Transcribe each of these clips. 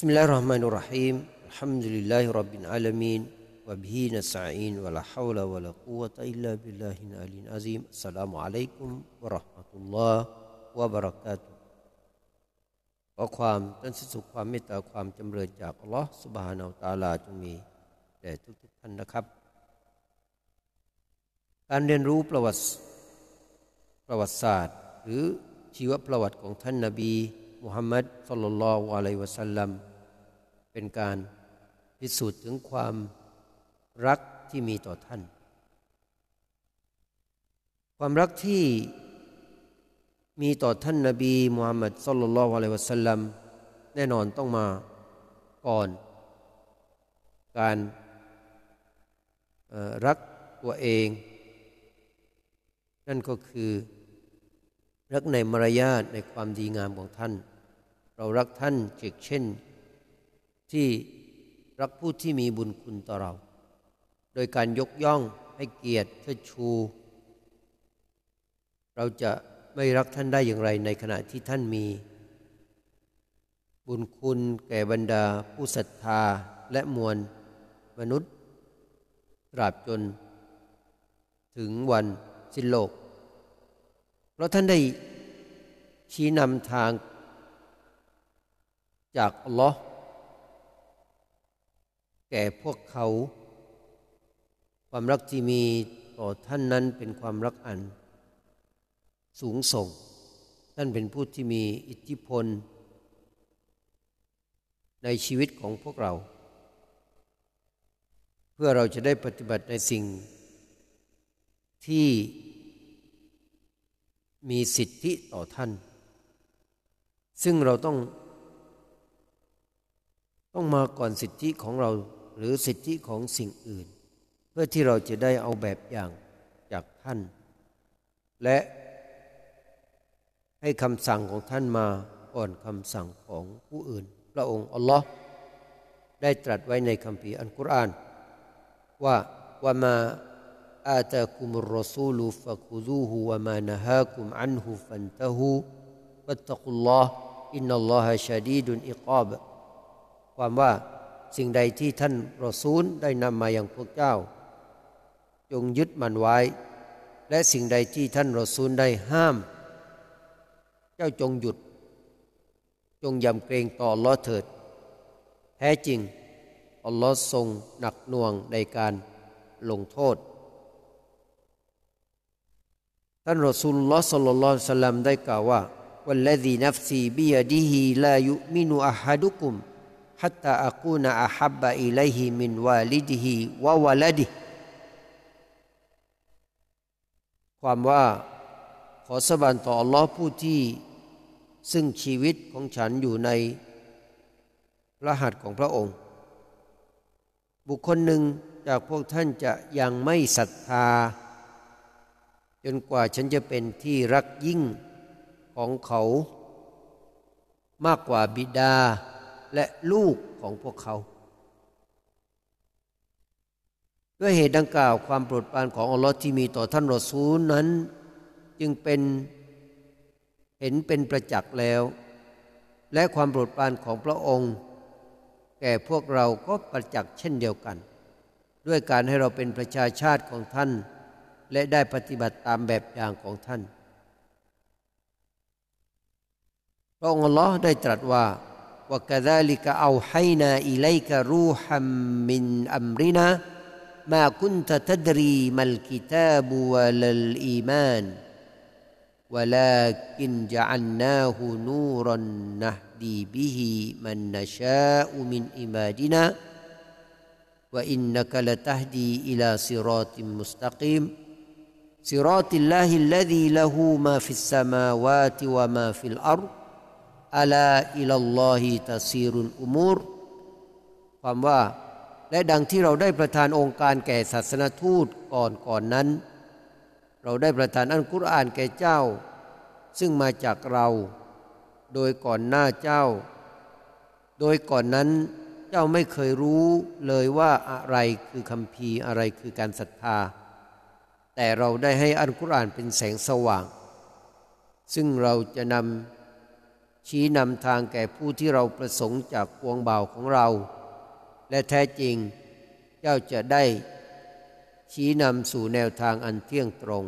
بسم الله الرحمن الرحيم الحمد لله رب العالمين وبه نستعين ولا حول ولا قوة إلا بالله العلي العظيم السلام عليكم ورحمة الله وبركاته ขอความตั้งสุขความเมตตาความจำเริญจากอัลลอฮ์สุบฮานาอัลตาลาจงมีแด่ทุกๆท่านนะครับ การเรียนรู้ประวัติประวัติศาสตร์ หรือชีวประวัติของท่านนาบีมุฮัมมัดสุลลัลวะลัยวะสัลลัม เป็นการพิสูจน์ถึงความรักที่มีต่อท่าน ความรักที่มีต่อท่านนาบีมุฮัมมัดสุลลัลวะลัยวะสัลลัมแน่นอนต้องมาก่อน การรักตัวเอง นั่นก็คือรักในมารยาทในความดีงามของท่าน เรารักท่านเช่นเช่น ที่รักผู้ที่มีบุญคุณต่อเรา โดยการยกย่องให้เกียรติเชิดชู เราจะไม่รักท่านได้อย่างไรในขณะที่ท่านมี บุญคุณแก่บรรดาผู้ศรัทธาและมวลมนุษย์ตราบจน ถึงวันสิ้นโลก เพราะท่านได้ชี้นำทางจากอัลลอฮ์ แก่พวกเขา ความรักที่มีต่อท่านนั้นเป็นความรักอัน สูงส่ง ท่านเป็นผู้ที่มีอิทธิพล ในชีวิตของพวกเรา เพื่อเราจะได้ปฏิบัติในสิ่งที่มีสิทธิต่อท่าน ซึ่งเราต้อง ต้องมาก่อนสิทธิของเรา หรือสิทธิของสิ่งอื่น เพื่อที่เราจะได้เอาแบบอย่างจากท่าน และให้คำสั่งของท่านมาอ่อนคำสั่งของผู้อื่น พระองค์อัลลอฮ์ได้ตรัสไว้ในคัมภีร์อันกุรอาน ว่าว่ามาอาตากุมรอซูลูฟะคุซูฮูวะมานฮาคุมอันฮุฟันตะฮูฟัตตะกุลลอฮ์อินนัลลอฮะชาดีดุนอิกาบความว่า สิ่งใดที่ท่านรอซูลได้นำมาอย่างพวกเจ้า จงยึดมันไว้ และสิ่งใดที่ท่านรอซูลได้ห้าม เจ้าจงหยุด จงยำเกรงต่อลอเถิด แท้จริงอัลลอฮ์ทรงหนักหน่วงในการลงโทษท่านรอสูลลอฮ์สัลลัลลอฮุซัลลัมได้กล่าวว่า والذي نفسي بيده لا يؤمن أحدكم حتى أكون أحب إليه من والده وولده ความว่าขอสบานต่ออัลลอฮ์ผู้ที่ซึ่งชีวิตของฉันอยู่ในพระหัตถ์ของพระองค์ บุคคลหนึ่งจากพวกท่านจะยังไม่ศรัทธาจนกว่าฉันจะเป็นที่รักยิ่งของเขา มากกว่าบิดา และลูกของพวกเขา ด้วยเหตุดังกล่าวความโปรดปรานของอัลลอฮ์ที่มีต่อท่านรอซูลนั้น จึงเป็นเห็นเป็นประจักษ์แล้ว และความโปรดปรานของพระองค์ แก่พวกเราก็ประจักษ์เช่นเดียวกัน ด้วยการให้เราเป็นประชาชาติของท่าน และได้ปฏิบัติตามแบบอย่างของท่านพระองค์อัลลอฮ์ได้ตรัสว่า ว่า كذلك أوحينا إليك روحا من أمرنا ما كنت تدري ما الكتاب ولا الإيمان ولكن جعلناه نورا نهدي به من نشاء من عبادنا وإنك لتهدي إلى صراط مستقيم. صراط الله الذي له ما في السماوات وما في อัลาอิลอฮิตาซีรุลอุมูรความว่า และดังที่เราได้ประทานองค์การแก่ศาสนทูตก่อนก่อนนั้น เราได้ประทานอันกุรอานแก่เจ้า ซึ่งมาจากเรา โดยก่อนหน้าเจ้า โดยก่อนนั้นเจ้าไม่เคยรู้เลยว่าอะไรคือคำพีอะไรคือการศรัทธา แต่เราได้ให้อันกุรอานเป็นแสงสว่าง ซึ่งเราจะนำ ชี้นำทางแก่ผู้ที่เราประสงค์จากพวงบ่าวของเรา และแท้จริง เจ้าจะได้ ชี้นำสู่แนวทางอันเที่ยงตรง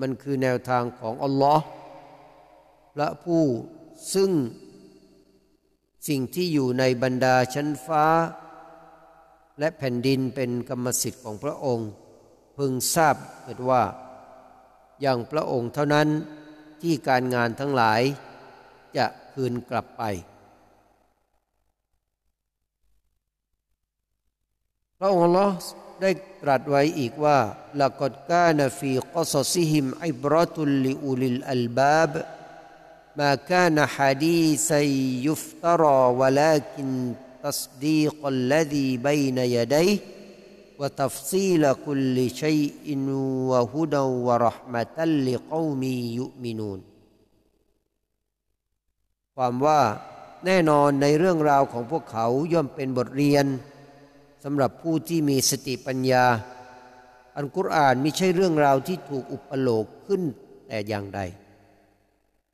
มันคือแนวทางของอัลลอฮ์พระผู้ซึ่ง สิ่งที่อยู่ในบรรดาชั้นฟ้า และแผ่นดินเป็นกรรมสิทธิ์ของพระองค์ พึงทราบเถิดว่า อย่างพระองค์เท่านั้นที่การงานทั้งหลายจะ คืนกลับไป พระองค์ลอได้ตรัสไว้อีกว่าละกดกานฟีกอสซิฮิมอิบรตุลลิอุลิลอัลบาบ ما كان حديثا يفترى ولكن تصديق الذي بين يديه وتفصيل كل شيء وهدى ورحمة لقوم يؤمنون ความว่าแน่นอนในเรื่องราวของพวกเขาย่อมเป็นบทเรียนสำหรับผู้ที่มีสติปัญญา อันกุรอานไม่ใช่เรื่องราวที่ถูกอุปโลกขึ้นแต่อย่างใด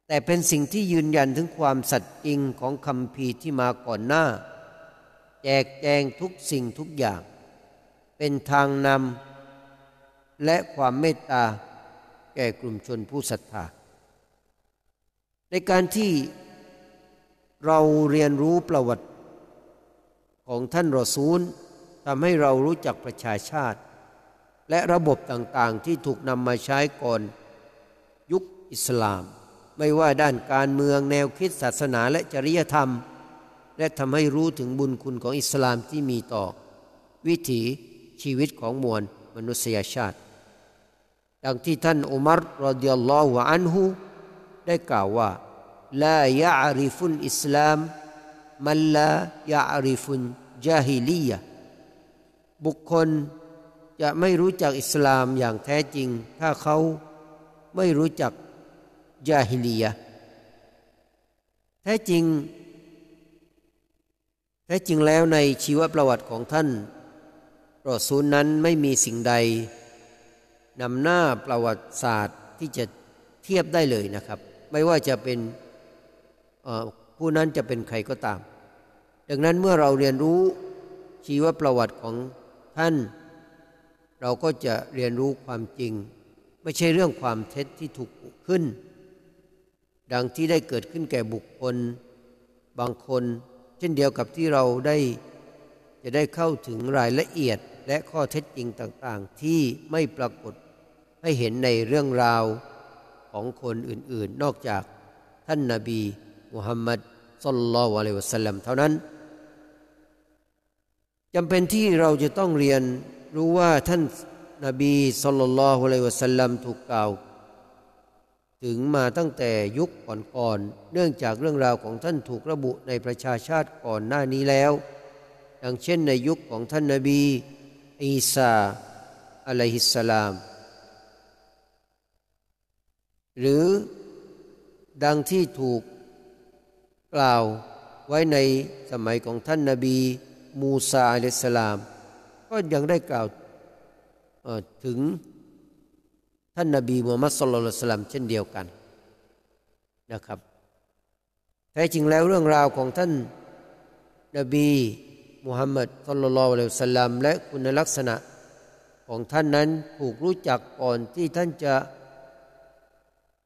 แต่เป็นสิ่งที่ยืนยันถึงความสัตย์จริงของคำพีที่มาก่อนหน้า แจกแจงทุกสิ่งทุกอย่าง เป็นทางนำและความเมตตาแก่กลุ่มชนผู้ศรัทธาในการที่ เราเรียนรู้ประวัติของท่านรอซูลทำให้เรารู้จักประชาชาติ และระบบต่างๆที่ถูกนำมาใช้ก่อนยุคอิสลาม ไม่ว่าด้านการเมืองแนวคิดศาสนาและจริยธรรม และทำให้รู้ถึงบุญคุณของอิสลามที่มีต่อ วิถีชีวิตของมวลมนุษยชาติ ดังที่ท่านอุมัรรดิยัลลอฮุอันฮุได้กล่าวว่า لا يعرف الإسلام من لا يعرف الجاهلية บุคคลจะไม่รู้จักอิสลามอย่างแท้จริง ถ้าเขาไม่รู้จักยาฮิลียแท้จริง แท้จริงแล้วในชีวประวัติของท่านรอซูลนั้นไม่มีสิ่งใดนำหน้าประวัติศาสตร์ที่จะเทียบได้เลยนะครับ ไม่ว่าจะเป็น ผู้นั้นจะเป็นใครก็ตาม ดังนั้นเมื่อเราเรียนรู้ชีวประวัติของท่าน เราก็จะเรียนรู้ความจริง ไม่ใช่เรื่องความเท็จที่ถูกขึ้น ดังที่ได้เกิดขึ้นแก่บุคคล บางคน เช่นเดียวกับที่เราได้จะได้เข้าถึงรายละเอียดและข้อเท็จจริงต่างๆ ที่ไม่ปรากฏให้เห็นในเรื่องราวของคนอื่นๆ นอกจากท่านนาบี มุฮัมมัดสัลลัลลอฮุอะลัยวะสัลลัมเท่านั้นจำเป็นที่เราจะต้องเรียนรู้ว่าท่านนบีสัลลัลลอฮุอะลัยวะสัลลัมถูกกล่าว ถึงมาตั้งแต่ยุคก่อนๆเนื่องจากเรื่องราวของท่านถูกระบุในประชาชาติก่อนหน้านี้แล้ว ดังเช่นในยุคของท่านนบีอีสาอะลัยฮิสสลาม หรือดังที่ถูก กล่าวไว้ในสมัยของท่านนาบีมูซาอะลัยสลาม ก็ยังได้กล่าวถึงท่านนาบีมูฮัมมัดสุลลัลสลามเช่นเดียวกันนะครับแท้จริงแล้วเรื่องราวของท่านนบีมุฮัมมัดสุลลัลลสลามและคุณลักษณะของท่านนั้นถูกรู้จักก่อนที่ท่านจะ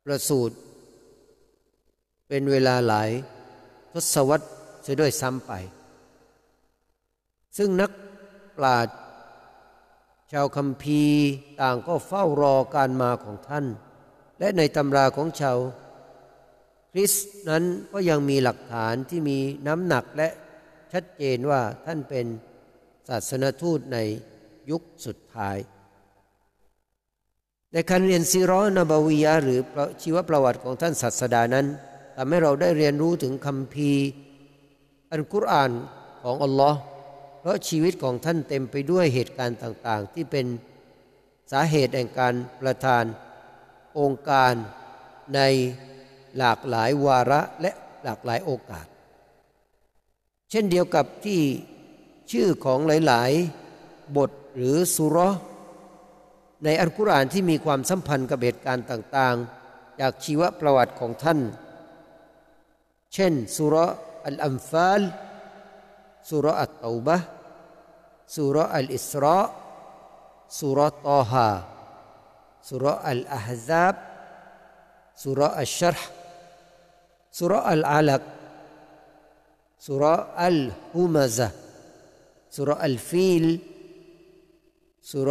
ประสูติเป็นเวลาหลาย ทศวรรษเสียด้วยซ้ำไป ซึ่งนักปราชญ์ชาวคัมภีร์ต่างก็เฝ้ารอการมาของท่าน และในตำราของชาวคริสต์นั้นก็ยังมีหลักฐานที่มีน้ำหนักและชัดเจนว่าท่านเป็นศาสนทูตในยุคสุดท้าย ในการเรียนซีรอนบาวียะหรือชีวประวัติของท่านศาสดานั้น ทำให้เราได้เรียนรู้ถึงคำพีอันกุรอานของอัลลอฮ์เพราะชีวิตของท่านเต็มไปด้วยเหตุการณ์ต่างๆ ที่เป็นสาเหตุแห่งการประทานองค์การในหลากหลายวาระและหลากหลายโอกาส เช่นเดียวกับที่ชื่อของหลายๆ บทหรือสุรในอัลกุรอานที่มีความสัมพันธ์กับเหตุการณ์ต่างๆ จากชีวประวัติของท่าน เช่นสุรอัลอัมฟาลสุรอัตตบะสุรอัลอิสราสุรตอฮาสุรอัลอาฮซับสุรอัลชรห์สุรอัลอาลักสุรอัลฮุมซะสุรอัลฟีลสุร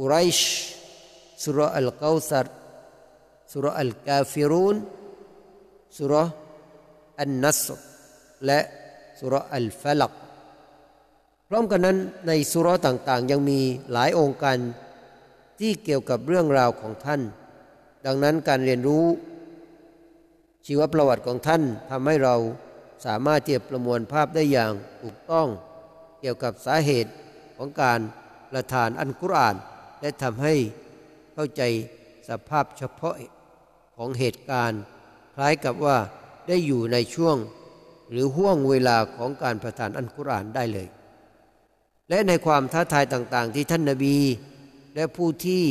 อุไรชสุรอัลกาวซารสุร อันนนัสและสุรอัลฟลักพร้อมกันนั้นในสุรต่างๆ ยังมีหลายองค์การที่เกี่ยวกับเรื่องราวของท่าน ดังนั้นการเรียนรู้ ชีวประวัติของท่านทำให้เราสามารถเทียบประมวลภาพได้อย่างถูกต้อง เกี่ยวกับสาเหตุของการประทานอันกุรอาน และทำให้เข้าใจสภาพเฉพาะของเหตุการณ์ คล้ายกับว่า ได้อยู่ในช่วง หรือห่วงเวลาของการประทานอันกุรอานได้เลย และในความท้าทายต่างๆ ที่ท่านนาบี และผู้ที่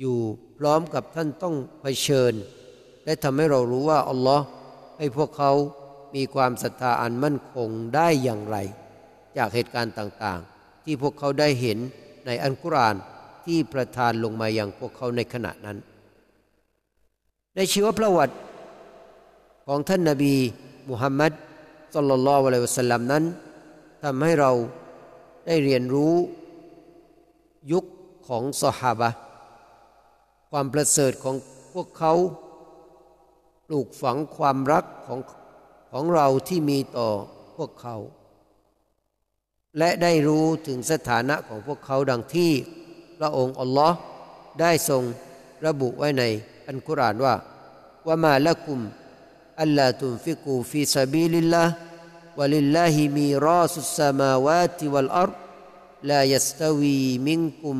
อยู่พร้อมกับท่านต้องเผชิญ และทำให้เรารู้ว่าอัลลอฮ์ให้พวกเขามีความศรัทธาอันมั่นคงได้อย่างไร จากเหตุการณ์ต่างๆ ที่พวกเขาได้เห็นในอันกุรอานที่ประทานลงมาอย่างพวกเขาในขณะนั้น ในชีวประวัติ ของท่านนาบีมุฮัมมัดสุลลัลลอฮุอะลัยวะสัลลัมนั้นทำให้เราได้เรียนรู้ยุคของสหาบะความประเสริฐของพวกเขาปลูกฝังความรักของของเราที่มีต่อพวกเขา และได้รู้ถึงสถานะของพวกเขาดังที่พระองค์อัลลอฮ์ได้ทรงระบุไว้ในอันกุรานว่าว่ามาละกุม ألا تنفقوا في سبيل الله ولله ميراث السماوات والأرض لا يستوي منكم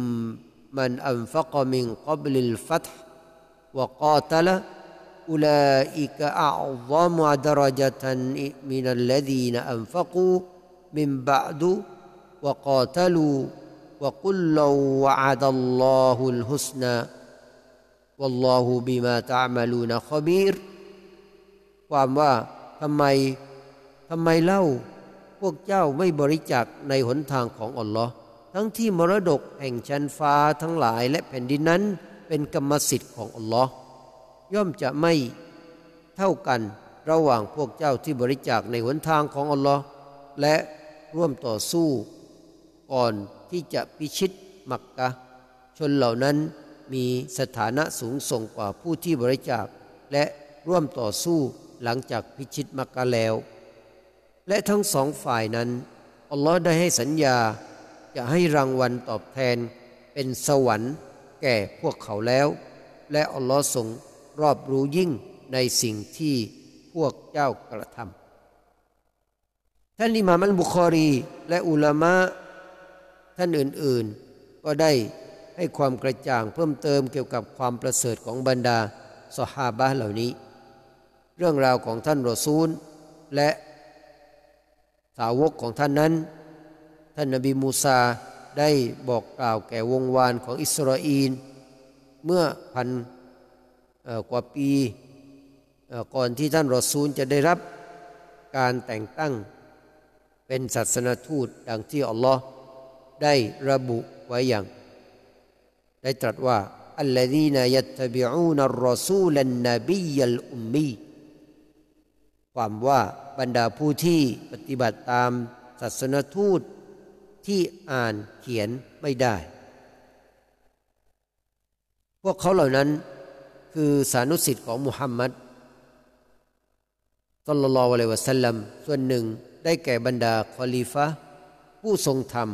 من أنفق من قبل الفتح وقاتل أولئك أعظم درجة من الذين أنفقوا من بعد وقاتلوا وكلا وعد الله الحسنى. والله بما تعملون خبير. ความว่าทำไมทำไมเล่า พวกเจ้าไม่บริจาคในหนทางของอัลลอฮ์ทั้งที่มรดกแห่งชั้นฟ้าทั้งหลายและแผ่นดินนั้นเป็นกรรมสิทธิ์ของอัลลอฮ์ย่อมจะไม่เท่ากันระหว่างพวกเจ้าที่บริจาคในหนทางของอัลลอฮ์และร่วมต่อสู้ ก่อนที่จะพิชิตมักกะ ชนเหล่านั้นมีสถานะสูงส่งกว่าผู้ที่บริจาคและร่วมต่อสู้ หลังจากพิชิตมักกะแล้ว และทั้งสองฝ่ายนั้น อัลลอฮ์ได้ให้สัญญาจะให้รางวัลตอบแทนเป็นสวรรค์แก่พวกเขาแล้ว และอัลลอฮ์ทรงรอบรู้ยิ่งในสิ่งที่พวกเจ้ากระทำท่านอิมามัลบุคอรีและอุลามะท่านอื่นๆ ก็ได้ให้ความกระจ่างเพิ่มเติมเกี่ยวกับความประเสริฐของบรรดาสหาบะเหล่านี้ เรื่องราวของท่านรอซูล และสาวกของท่านนั้น ท่านนบีมูซาได้บอกกล่าวแก่วงวานของอิสราเอลเมื่อพันกว่าปีก่อนที่ท่านรอซูลจะได้รับการแต่งตั้งเป็นศาสนทูตดังที่อัลลอฮ์ได้ระบุไว้อย่าง ได้ตรัสว่าอัลลดีน ความว่าบรรดาผู้ที่ปฏิบัติตามศาสนทูตที่อ่านเขียนไม่ได้ พวกเขาเหล่านั้นคือสานุสิทธิ์ของมุฮัมมัดตลลลอฮุอะลัยวะสัลลัมส่วนหนึ่งได้แก่บรรดาคอลีฟะผู้ทรงธรรม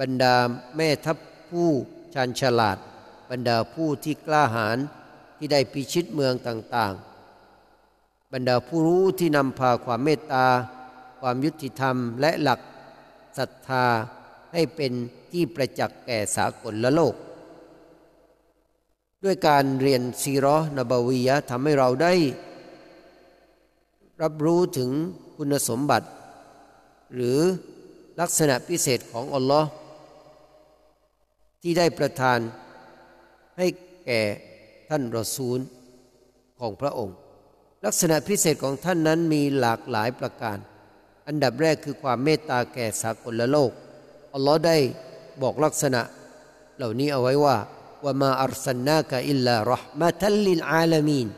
บรรดาแม่ทัพผู้ชาญฉลาด บรรดาผู้ที่กล้าหาญที่ได้พิชิตเมืองต่างๆ บรรดาผู้รู้ที่นำพาความเมตตา ความยุติธรรมและหลักศรัทธาให้เป็นที่ประจักษ์แก่สากลละโลก ด้วยการเรียนซีรอนบวียะทำให้เราได้ รับรู้ถึงคุณสมบัติ หรือลักษณะพิเศษของอัลลอฮ์ที่ได้ประทานให้แก่ท่านรอซูลของพระองค์ ลักษณะพิเศษของท่านนั้นมีหลากหลายประการ อันดับแรกคือความเมตตาแก่สากลโลก อัลลอฮ์ได้บอกลักษณะ เหล่านี้เอาไว้ว่าว่ามาอัลสันนากะอิลลารห์มาทัลลิลอาลามีน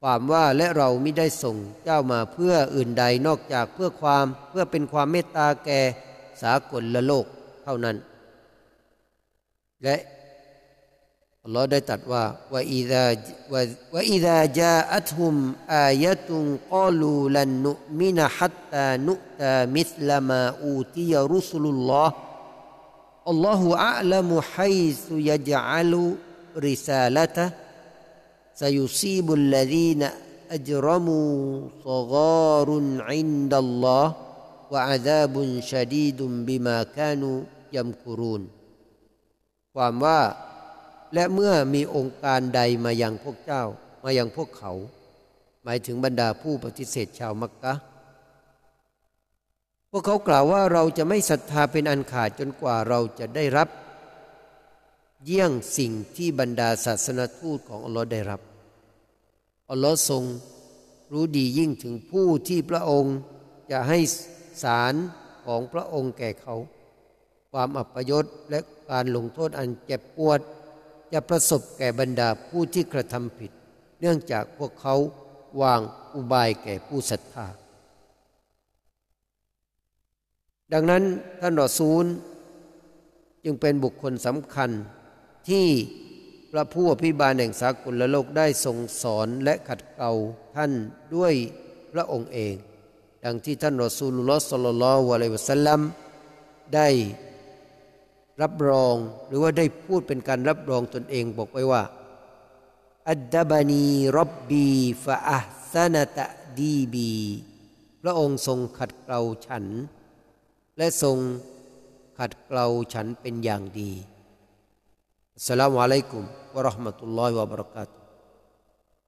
ความว่าและเราไม่ได้ส่งเจ้ามาเพื่ออื่นใดนอกจากเพื่อความเพื่อเป็นความเมตตาแก่สากลละโลกเท่านั้น และ ลลอฮ์ได้ตรัสว่าว่าอิดาว่าอิดาจาอัตฮุมอายะตุงกาลูลันนุมินะฮัตตานุตามิสลามาอูติยรุสุลุลลอฮ์อัลลอฮฺอัลลัมฮัยซุยจัลริซาลตะ سيصيب الذين أجرموا صغار عند الله وعذاب شديد بما كانوا يمكرون ความว่า และเมื่อมีองค์การใดมายังพวกเจ้า มายังพวกเขา หมายถึงบรรดาผู้ปฏิเสธชาวมักกะ พวกเขากล่าวว่าเราจะไม่ศรัทธาเป็นอันขาดจนกว่าเราจะได้รับ เยี่ยงสิ่งที่บรรดาศาสนทูตของอัลลอฮ์ได้รับอัลลอฮ์ทรงรู้ดียิ่งถึงผู้ที่พระองค์จะให้สารของพระองค์แก่เขา ความอัปยศและการลงโทษอันเจ็บปวด จะประสบแก่บรรดาผู้ที่กระทำผิด เนื่องจากพวกเขาวางอุบายแก่ผู้ศรัทธา ดังนั้นท่านรอซูลจึงเป็นบุคคลสำคัญที่พระผู้อภิบาลแห่งสากลโลกได้ทรงสอนและขัดเกลาท่านด้วยพระองค์เอง ดังที่ท่านรอซูลุลลอฮ์สัลลัลลอฮุอะลัยวะสัลลัมได้ รับรองหรือว่าได้พูดเป็นการรับรองตนเองบอกไว้ว่าอัดดบานีรับบีฟะอัสนตะดีบีพระองค์ทรงขัดเกลาฉัน และทรงขัดเกลาฉันเป็นอย่างดีสลามอะลัยกุมวะราะห์มะตุลลอฮิวะบะเราะกาตุ